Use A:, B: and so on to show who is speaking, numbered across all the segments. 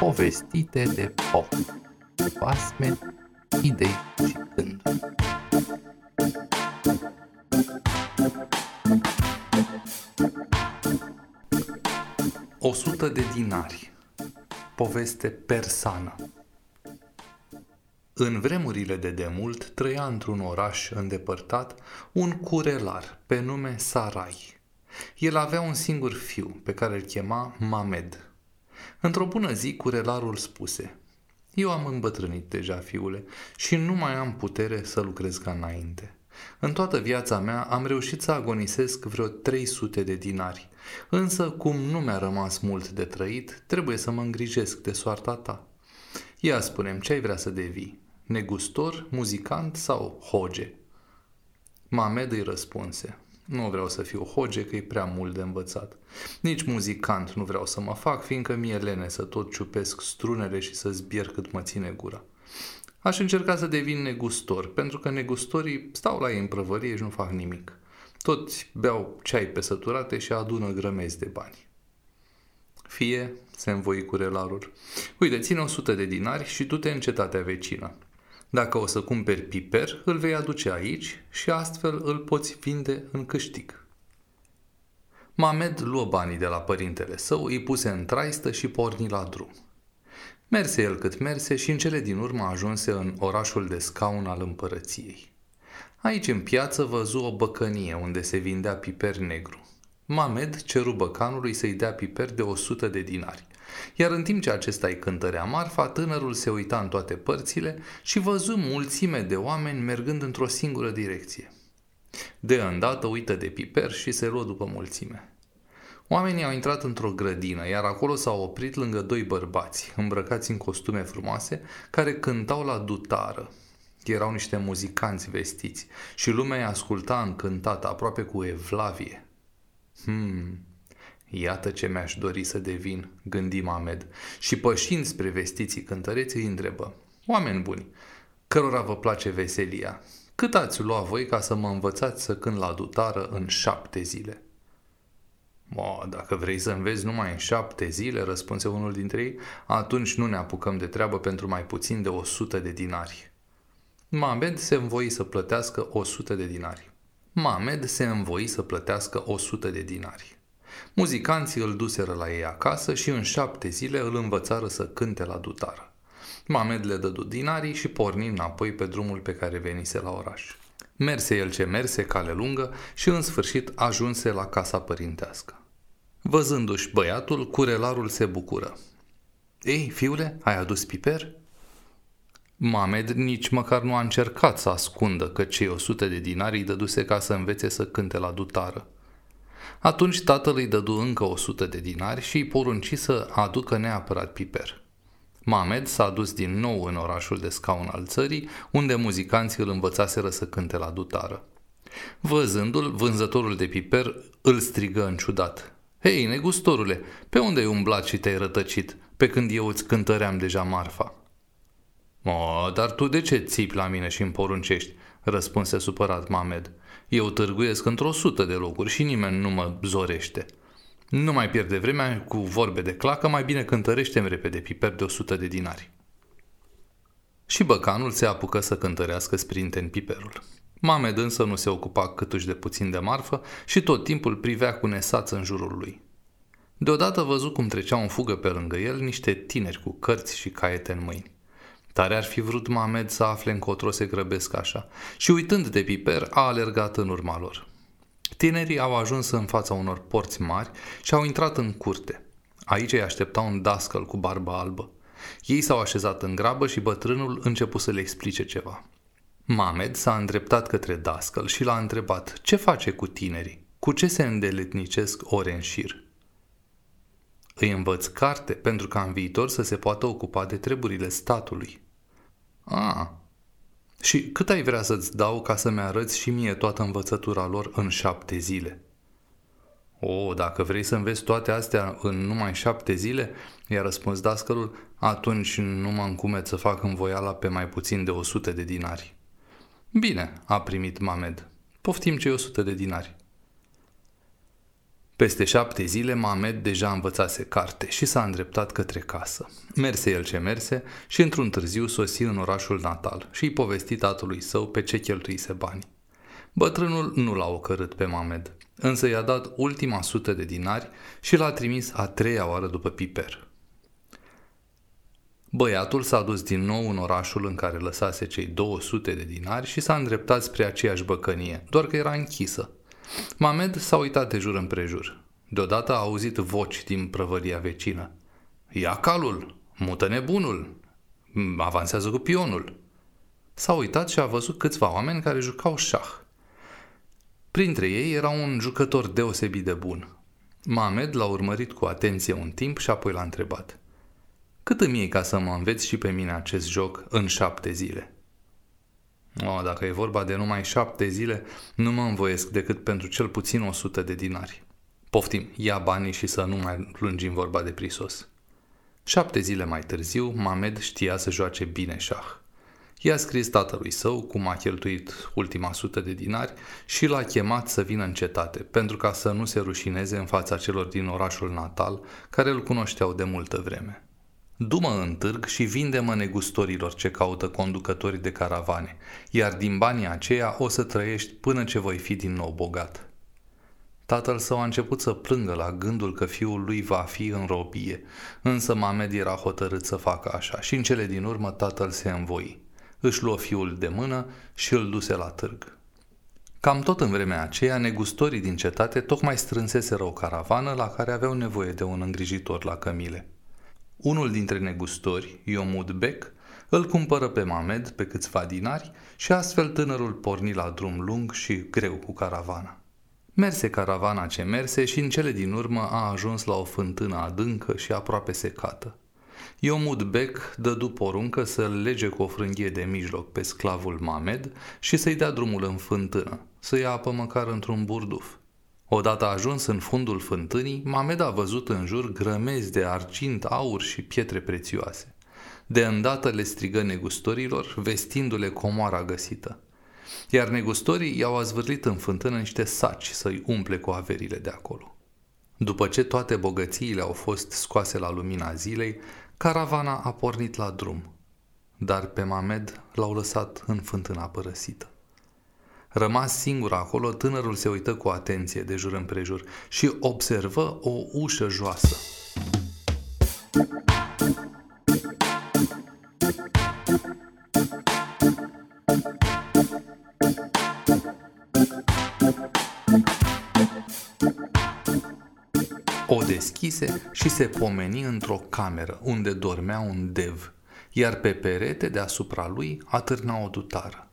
A: povestite de pop, basme, idei și gânduri. O sută de dinari. Poveste persană. În vremurile de demult trăia într-un oraș îndepărtat un curelar pe nume Sarai. El avea un singur fiu pe care îl chema Mamed. Într-o bună zi, curelarul spuse Eu am îmbătrânit deja, fiule, și nu mai am putere să lucrez ca înainte. În toată viața mea am reușit să agonisesc vreo 300 de dinari, însă cum nu mi-a rămas mult de trăit, trebuie să mă îngrijesc de soarta ta. Ia spunem, ce ai vrea să devii? Negustor, muzicant sau hoge? Mamed îi răspunse, nu vreau să fiu hoge, că e prea mult de învățat. Nici muzicant nu vreau să mă fac, fiindcă mi-e lene să tot ciupesc strunele și să zbier cât mă ține gura. Aș încerca să devin negustor, pentru că negustorii stau la ei în prăvărie și nu fac nimic. Toți beau ceai pe săturate și adună grămezi de bani. Fie, se învoi curelarul, uite, ține 100 de dinari și tu te în cetatea vecină. Dacă o să cumperi piper, îl vei aduce aici și astfel îl poți vinde în câștig. Mamed luă banii de la părintele său, îi puse în traistă și porni la drum. Merse el cât merse și în cele din urmă ajunse în orașul de scaun al împărăției. Aici în piață văzu o băcănie unde se vindea piper negru. Mamed ceru băcanului să-i dea piper de 100 de dinari. Iar în timp ce acesta îi cântărea marfa, tânărul se uita în toate părțile și văzu mulțime de oameni mergând într-o singură direcție. De îndată uită de piper și se luă după mulțime. Oamenii au intrat într-o grădină, iar acolo s-au oprit lângă doi bărbați, îmbrăcați în costume frumoase, care cântau la dutară. Erau niște muzicanți vestiți și lumea îi asculta încântată, aproape cu evlavie. Hmm, Iată ce mi-aș dori să devin, gândi Mamed, și pășind spre vestiții cântăreți îi întrebă. Oameni buni, cărora vă place veselia, cât ați lua voi ca să mă învățați să cânt la dutară în șapte zile? Mă, dacă vrei să înveți numai în șapte zile, răspunse unul dintre ei, atunci nu ne apucăm de treabă pentru mai puțin de o sută de dinari. Mamed se învoi să plătească o sută de dinari. Mamed se învoi să plătească o sută de dinari. Muzicanții îl duseră la ei acasă și în șapte zile îl învățară să cânte la dutară. Mamed le dădu dinarii și porni înapoi pe drumul pe care venise la oraș. Merse el ce merse, cale lungă, și în sfârșit ajunse la casa părintească. Văzându-și băiatul, curelarul se bucură. Ei, fiule, ai adus piper?" Mamed nici măcar nu a încercat să ascundă că cei o sută de dinari îi dăduse ca să învețe să cânte la dutară. Atunci tatăl îi dădu încă o sută de dinari și îi porunci să aducă neapărat piper. Mamed s-a dus din nou în orașul de scaun al țării, unde muzicanții îl învățaseră să cânte la dutară. Văzându-l, vânzătorul de piper îl strigă în ciudat. Hei, negustorule, pe unde ai umblat și te-ai rătăcit, pe când eu îți cântăream deja marfa?" Mă, dar tu de ce țipi la mine și îmi poruncești?" Răspunse supărat Mamed. Eu târguiesc într-o sută de locuri și nimeni nu mă zorește. Nu mai pierde vremea cu vorbe de clacă, mai bine cântărește repede piper de o sută de dinari. Și băcanul se apucă să cântărească sprinten piperul. Mamed însă nu se ocupa câtuși de puțin de marfă și tot timpul privea cu nesață în jurul lui. Deodată văzu cum treceau în fugă pe lângă el niște tineri cu cărți și caiete în mâini. Tare ar fi vrut Mamed să afle încotro se grăbesc așa și uitând de piper a alergat în urma lor. Tinerii au ajuns în fața unor porți mari și au intrat în curte. Aici îi aștepta un dascăl cu barbă albă. Ei s-au așezat în grabă și bătrânul începu să le explice ceva. Mamed s-a îndreptat către dascăl și l-a întrebat ce face cu tinerii, cu ce se îndeletnicesc ore în șir. Îi învăț carte pentru ca în viitor să se poată ocupa de treburile statului. A, și cât ai vrea să-ți dau ca să-mi arăți și mie toată învățătura lor în șapte zile? O, dacă vrei să înveți toate astea în numai șapte zile, i-a răspuns dascălul, atunci nu mă încumet să fac învoiala pe mai puțin de o sută de dinari. Bine, a primit Mamed. Poftim cei o sută de dinari. Peste șapte zile, Mamed deja învățase carte și s-a îndreptat către casă. Merse el ce merse și într-un târziu sosi în orașul natal și îi povesti tatălui său pe ce cheltuise bani. Bătrânul nu l-a ocărât pe Mamed, însă i-a dat ultima sută de dinari și l-a trimis a treia oară după piper. Băiatul s-a dus din nou în orașul în care lăsase cei 200 de dinari și s-a îndreptat spre aceeași băcănie, doar că era închisă. Mamed s-a uitat de jur împrejur. Deodată a auzit voci din prăvăria vecină. Ia calul, mută nebunul, avansează cu pionul. S-a uitat și a văzut câțiva oameni care jucau șah. Printre ei era un jucător deosebit de bun. Mamed l-a urmărit cu atenție un timp și apoi l-a întrebat. Cât îmi iei ca să mă înveți și pe mine acest joc în șapte zile? O, dacă e vorba de numai șapte zile, nu mă învoiesc decât pentru cel puțin o sută de dinari. Poftim, ia banii și să nu mai lungim vorba de prisos. Șapte zile mai târziu, Mamed știa să joace bine șah. I-a scris tatălui său cum a cheltuit ultima sută de dinari și l-a chemat să vină în cetate, pentru ca să nu se rușineze în fața celor din orașul natal, care îl cunoșteau de multă vreme. Dumă în târg și vinde-mă negustorilor ce caută conducători de caravane, iar din banii aceia o să trăiești până ce voi fi din nou bogat. Tatăl său a început să plângă la gândul că fiul lui va fi în robie, însă Mamed era hotărât să facă așa și în cele din urmă tatăl se învoi. Își luă fiul de mână și îl duse la târg. Cam tot în vremea aceea, negustorii din cetate tocmai strânseseră o caravană la care aveau nevoie de un îngrijitor la cămile. Unul dintre negustori, Iomud Beck, îl cumpără pe Mamed pe câțiva dinari și astfel tânărul porni la drum lung și greu cu caravana. Merse caravana ce merse și în cele din urmă a ajuns la o fântână adâncă și aproape secată. Iomud Beck dădu poruncă să-l lege cu o frânghie de mijloc pe sclavul Mamed și să-i dea drumul în fântână, să ia apă măcar într-un burduf. Odată ajuns în fundul fântânii, Mamed a văzut în jur grămezi de argint, aur și pietre prețioase. De îndată le strigă negustorilor, vestindu-le comoara găsită. Iar negustorii i-au azvârlit în fântână niște saci să-i umple cu averile de acolo. După ce toate bogățiile au fost scoase la lumina zilei, caravana a pornit la drum, dar pe Mamed l-au lăsat în fântâna părăsită. Rămas singur acolo, tânărul se uită cu atenție de jur împrejur și observă o ușă joasă. O deschise și se pomeni într-o cameră unde dormea un dev, iar pe perete deasupra lui atârna o dutară.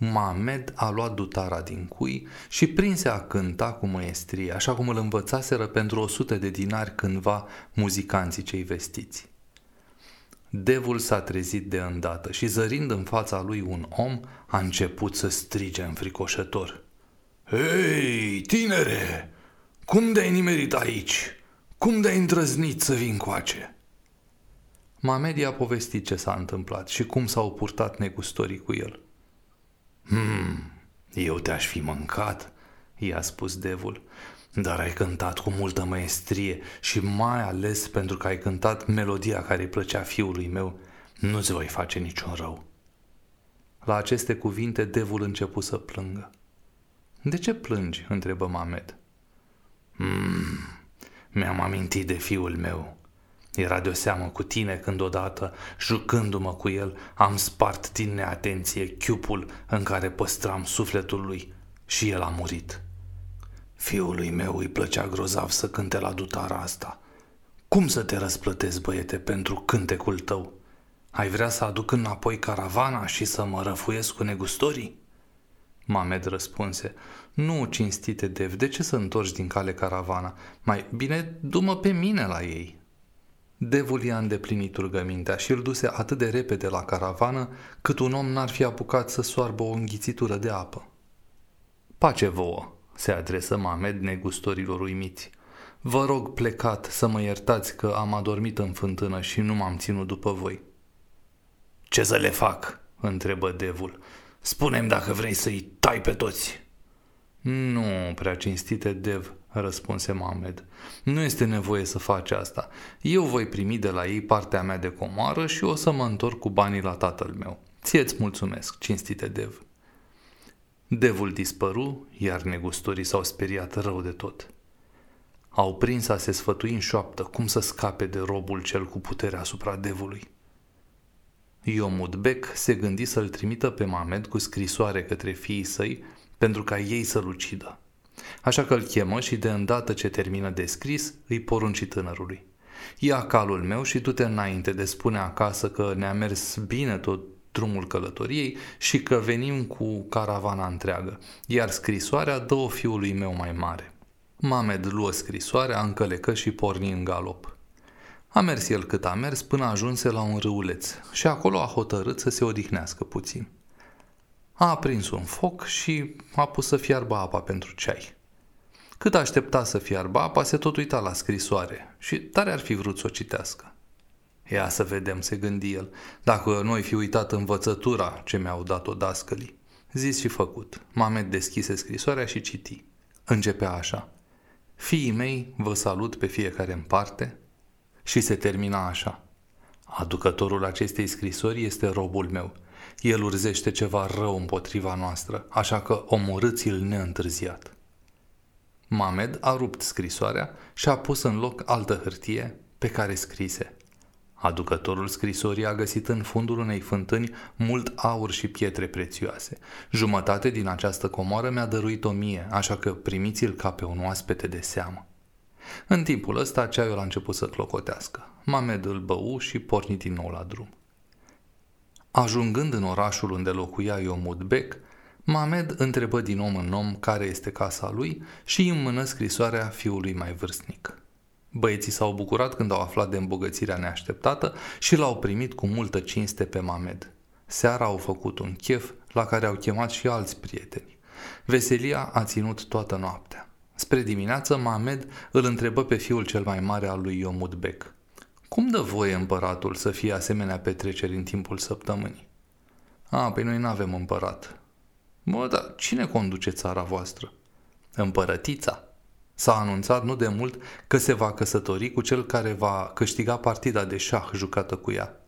A: Mamed a luat dutara din cui și prinse a cânta cu măestrie, așa cum îl învățaseră pentru o sută de dinari cândva muzicanții cei vestiți. Devul s-a trezit de îndată și zărind în fața lui un om, a început să strige înfricoșător. Hei, tinere, cum de-ai nimerit aici? Cum de-ai îndrăznit să vin coace?" Mamed i-a povestit ce s-a întâmplat și cum s-au purtat negustorii cu el – Hmm, eu te-aș fi mâncat, i-a spus devul, dar ai cântat cu multă maestrie și mai ales pentru că ai cântat melodia care îi plăcea fiului meu, nu-ți voi face niciun rău. La aceste cuvinte, devul început să plângă. De ce plângi?" întrebă Mamed. Hmm, mi-am amintit de fiul meu, era de o seamă cu tine când odată, jucându-mă cu el, am spart din neatenție chiupul în care păstram sufletul lui și el a murit. Fiului meu îi plăcea grozav să cânte la dutara asta. Cum să te răsplătesc, băiete, pentru cântecul tău? Ai vrea să aduc înapoi caravana și să mă răfuiesc cu negustorii? Mamed răspunse, nu, cinstite Dev, de ce să întorci din cale caravana? Mai bine, du-mă pe mine la ei. Devul i-a îndeplinit rugămintea și îl duse atât de repede la caravană, cât un om n-ar fi apucat să soarbă o înghițitură de apă. Pace vouă, se adresă Mamed negustorilor uimiți. Vă rog plecat să mă iertați că am adormit în fântână și nu m-am ținut după voi. Ce să le fac? întrebă devul. Spunem dacă vrei să-i tai pe toți. Nu, prea cinstite dev, răspunse Mohamed. Nu este nevoie să faci asta. Eu voi primi de la ei partea mea de comoară și o să mă întorc cu banii la tatăl meu. Ție-ți mulțumesc, cinstite dev. Devul dispăru, iar negustorii s-au speriat rău de tot. Au prins a se sfătui în șoaptă cum să scape de robul cel cu puterea asupra devului. Iomud Beck se gândi să-l trimită pe Mamed cu scrisoare către fiii săi pentru ca ei să-l ucidă. Așa că îl chemă și de îndată ce termină de scris, îi porunci tânărului. Ia calul meu și du-te înainte de spune acasă că ne-a mers bine tot drumul călătoriei și că venim cu caravana întreagă, iar scrisoarea dă fiului meu mai mare. Mamed luă scrisoarea, încălecă și porni în galop. A mers el cât a mers până ajunse la un râuleț și acolo a hotărât să se odihnească puțin. A aprins un foc și a pus să fiarbă apa pentru ceai. Cât aștepta să fiarbă apa, se tot uita la scrisoare și tare ar fi vrut să o citească. Ia să vedem, se gândi el, dacă noi fi uitat învățătura ce mi-au dat-o dascălii. Zis și făcut. Mamed deschise scrisoarea și citi. Începea așa. Fiii mei, vă salut pe fiecare în parte și se termina așa. Aducătorul acestei scrisori este robul meu. El urzește ceva rău împotriva noastră, așa că omorâți-l neîntârziat. Mamed a rupt scrisoarea și a pus în loc altă hârtie pe care scrise Aducătorul scrisorii a găsit în fundul unei fântâni mult aur și pietre prețioase. Jumătate din această comoară mi-a dăruit-o mie, așa că primiți-l ca pe un oaspete de seamă. În timpul ăsta, ceaiul a început să clocotească. Mamed îl bău și porni din nou la drum. Ajungând în orașul unde locuia Iomud Beck, Mamed întrebă din om în om care este casa lui și îi mână scrisoarea fiului mai vârstnic. Băieții s-au bucurat când au aflat de îmbogățirea neașteptată și l-au primit cu multă cinste pe Mamed. Seara au făcut un chef la care au chemat și alți prieteni. Veselia a ținut toată noaptea. Spre dimineață, Mamed îl întrebă pe fiul cel mai mare al lui Iomud Bek. Cum dă voie împăratul să fie asemenea petreceri în timpul săptămânii? A, păi noi nu avem împărat. Bă, dar cine conduce țara voastră? Împărătița. S-a anunțat nu de mult că se va căsători cu cel care va câștiga partida de șah jucată cu ea.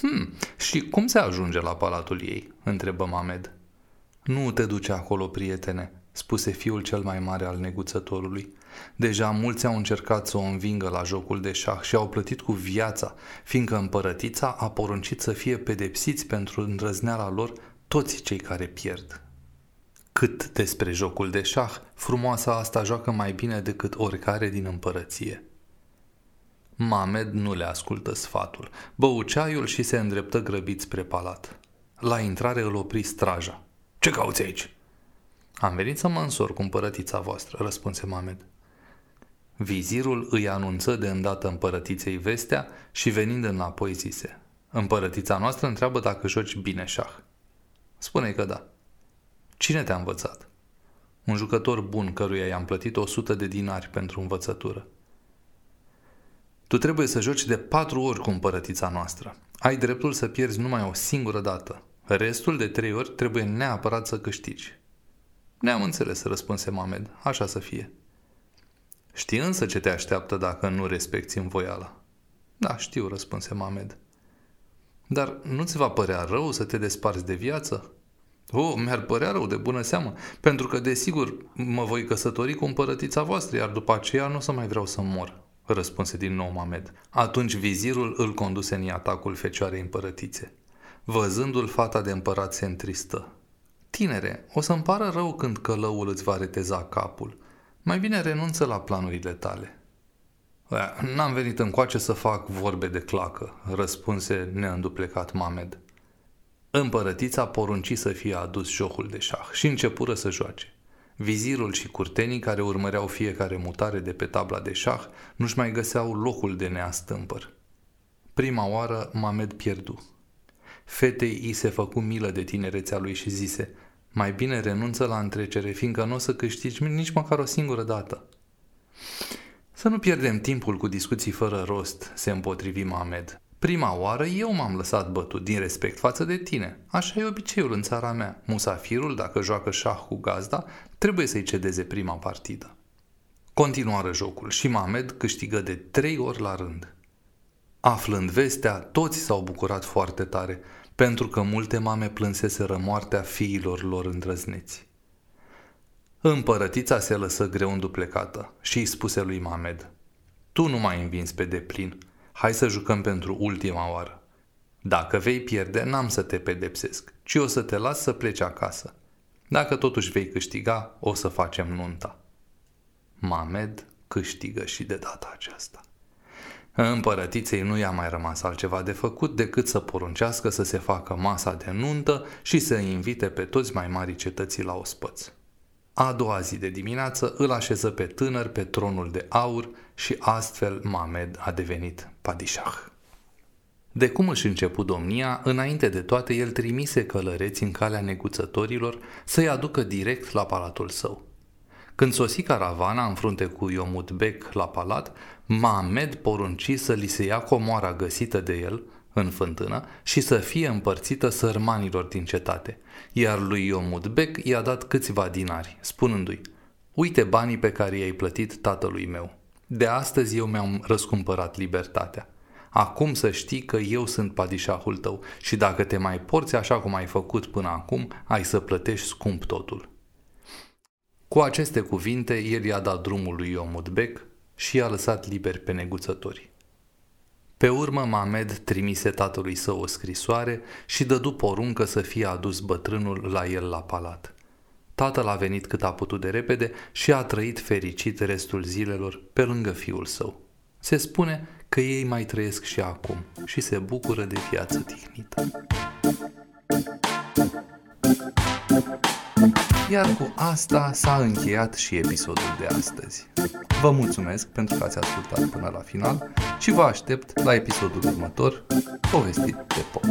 A: Hmm, și cum se ajunge la palatul ei? întrebă Mamed. Nu te duce acolo, prietene, spuse fiul cel mai mare al neguțătorului. Deja mulți au încercat să o învingă la jocul de șah și au plătit cu viața, fiindcă împărătița a poruncit să fie pedepsiți pentru îndrăzneala lor toți cei care pierd. Cât despre jocul de șah, frumoasa asta joacă mai bine decât oricare din împărăție. Mamed nu le ascultă sfatul, bău ceaiul și se îndreptă grăbit spre palat. La intrare îl opri straja. Ce cauți aici?" Am venit să mă însor cu împărătița voastră," răspunse Mamed. Vizirul îi anunță de îndată împărătiței vestea și venind înapoi zise Împărătița noastră întreabă dacă joci bine șah. Spune că da. Cine te-a învățat? Un jucător bun căruia i-am plătit 100 de dinari pentru învățătură. Tu trebuie să joci de patru ori cu împărătița noastră. Ai dreptul să pierzi numai o singură dată. Restul de trei ori trebuie neapărat să câștigi. Ne-am înțeles, răspunse Mamed. Așa să fie. Știi însă ce te așteaptă dacă nu respecti învoiala. Da, știu, răspunse Mamed. Dar nu ți va părea rău să te desparți de viață? Oh, mi-ar părea rău de bună seamă, pentru că, desigur, mă voi căsători cu împărătița voastră, iar după aceea nu o să mai vreau să mor, răspunse din nou Mamed. Atunci vizirul îl conduse în atacul fecioarei împărătițe. Văzându-l, fata de împărat se întristă. Tinere, o să-mi pară rău când călăul îți va reteza capul. Mai bine renunță la planurile tale. N-am venit încoace să fac vorbe de clacă, răspunse neînduplecat Mamed. Împărătița porunci să fie adus jocul de șah și începură să joace. Vizirul și curtenii care urmăreau fiecare mutare de pe tabla de șah nu-și mai găseau locul de neastâmpăr. Prima oară Mamed pierdu. Fetei i se făcu milă de tinerețea lui și zise Mai bine renunță la întrecere, fiindcă nu o să câștigi nici măcar o singură dată. Să nu pierdem timpul cu discuții fără rost, se împotrivi Mamed. Prima oară eu m-am lăsat bătut din respect față de tine. Așa e obiceiul în țara mea. Musafirul, dacă joacă șah cu gazda, trebuie să-i cedeze prima partidă. Continuară jocul și Mamed câștigă de trei ori la rând. Aflând vestea, toți s-au bucurat foarte tare, pentru că multe mame plânseseră moartea fiilor lor îndrăzneți. Împărătița se lăsă greu înduplecată și îi spuse lui Mamed, Tu nu mai învinzi pe deplin, hai să jucăm pentru ultima oară. Dacă vei pierde, n-am să te pedepsesc, ci o să te las să pleci acasă. Dacă totuși vei câștiga, o să facem nunta. Mamed câștigă și de data aceasta. Împărătiței nu i-a mai rămas altceva de făcut decât să poruncească să se facă masa de nuntă și să invite pe toți mai mari cetății la ospăț. A doua zi de dimineață îl așeză pe tânăr pe tronul de aur și astfel Mamed a devenit padișah. De cum își început domnia, înainte de toate el trimise călăreți în calea neguțătorilor să-i aducă direct la palatul său. Când sosi caravana în frunte cu Iomut Bek la palat, Mamed porunci să li se ia comoara găsită de el în fântână și să fie împărțită sărmanilor din cetate, iar lui Iomut Bek i-a dat câțiva dinari, spunându-i, Uite banii pe care i-ai plătit tatălui meu. De astăzi eu mi-am răscumpărat libertatea. Acum să știi că eu sunt padișahul tău și dacă te mai porți așa cum ai făcut până acum, ai să plătești scump totul. Cu aceste cuvinte, el i-a dat drumul lui Iomudbec și i-a lăsat liber pe neguțători. Pe urmă, Mamed trimise tatălui său o scrisoare și dădu poruncă să fie adus bătrânul la el la palat. Tatăl a venit cât a putut de repede și a trăit fericit restul zilelor pe lângă fiul său. Se spune că ei mai trăiesc și acum și se bucură de viață tihnită. Iar cu asta s-a încheiat și episodul de astăzi. Vă mulțumesc pentru că ați ascultat până la final și vă aștept la episodul următor, povestit de pop.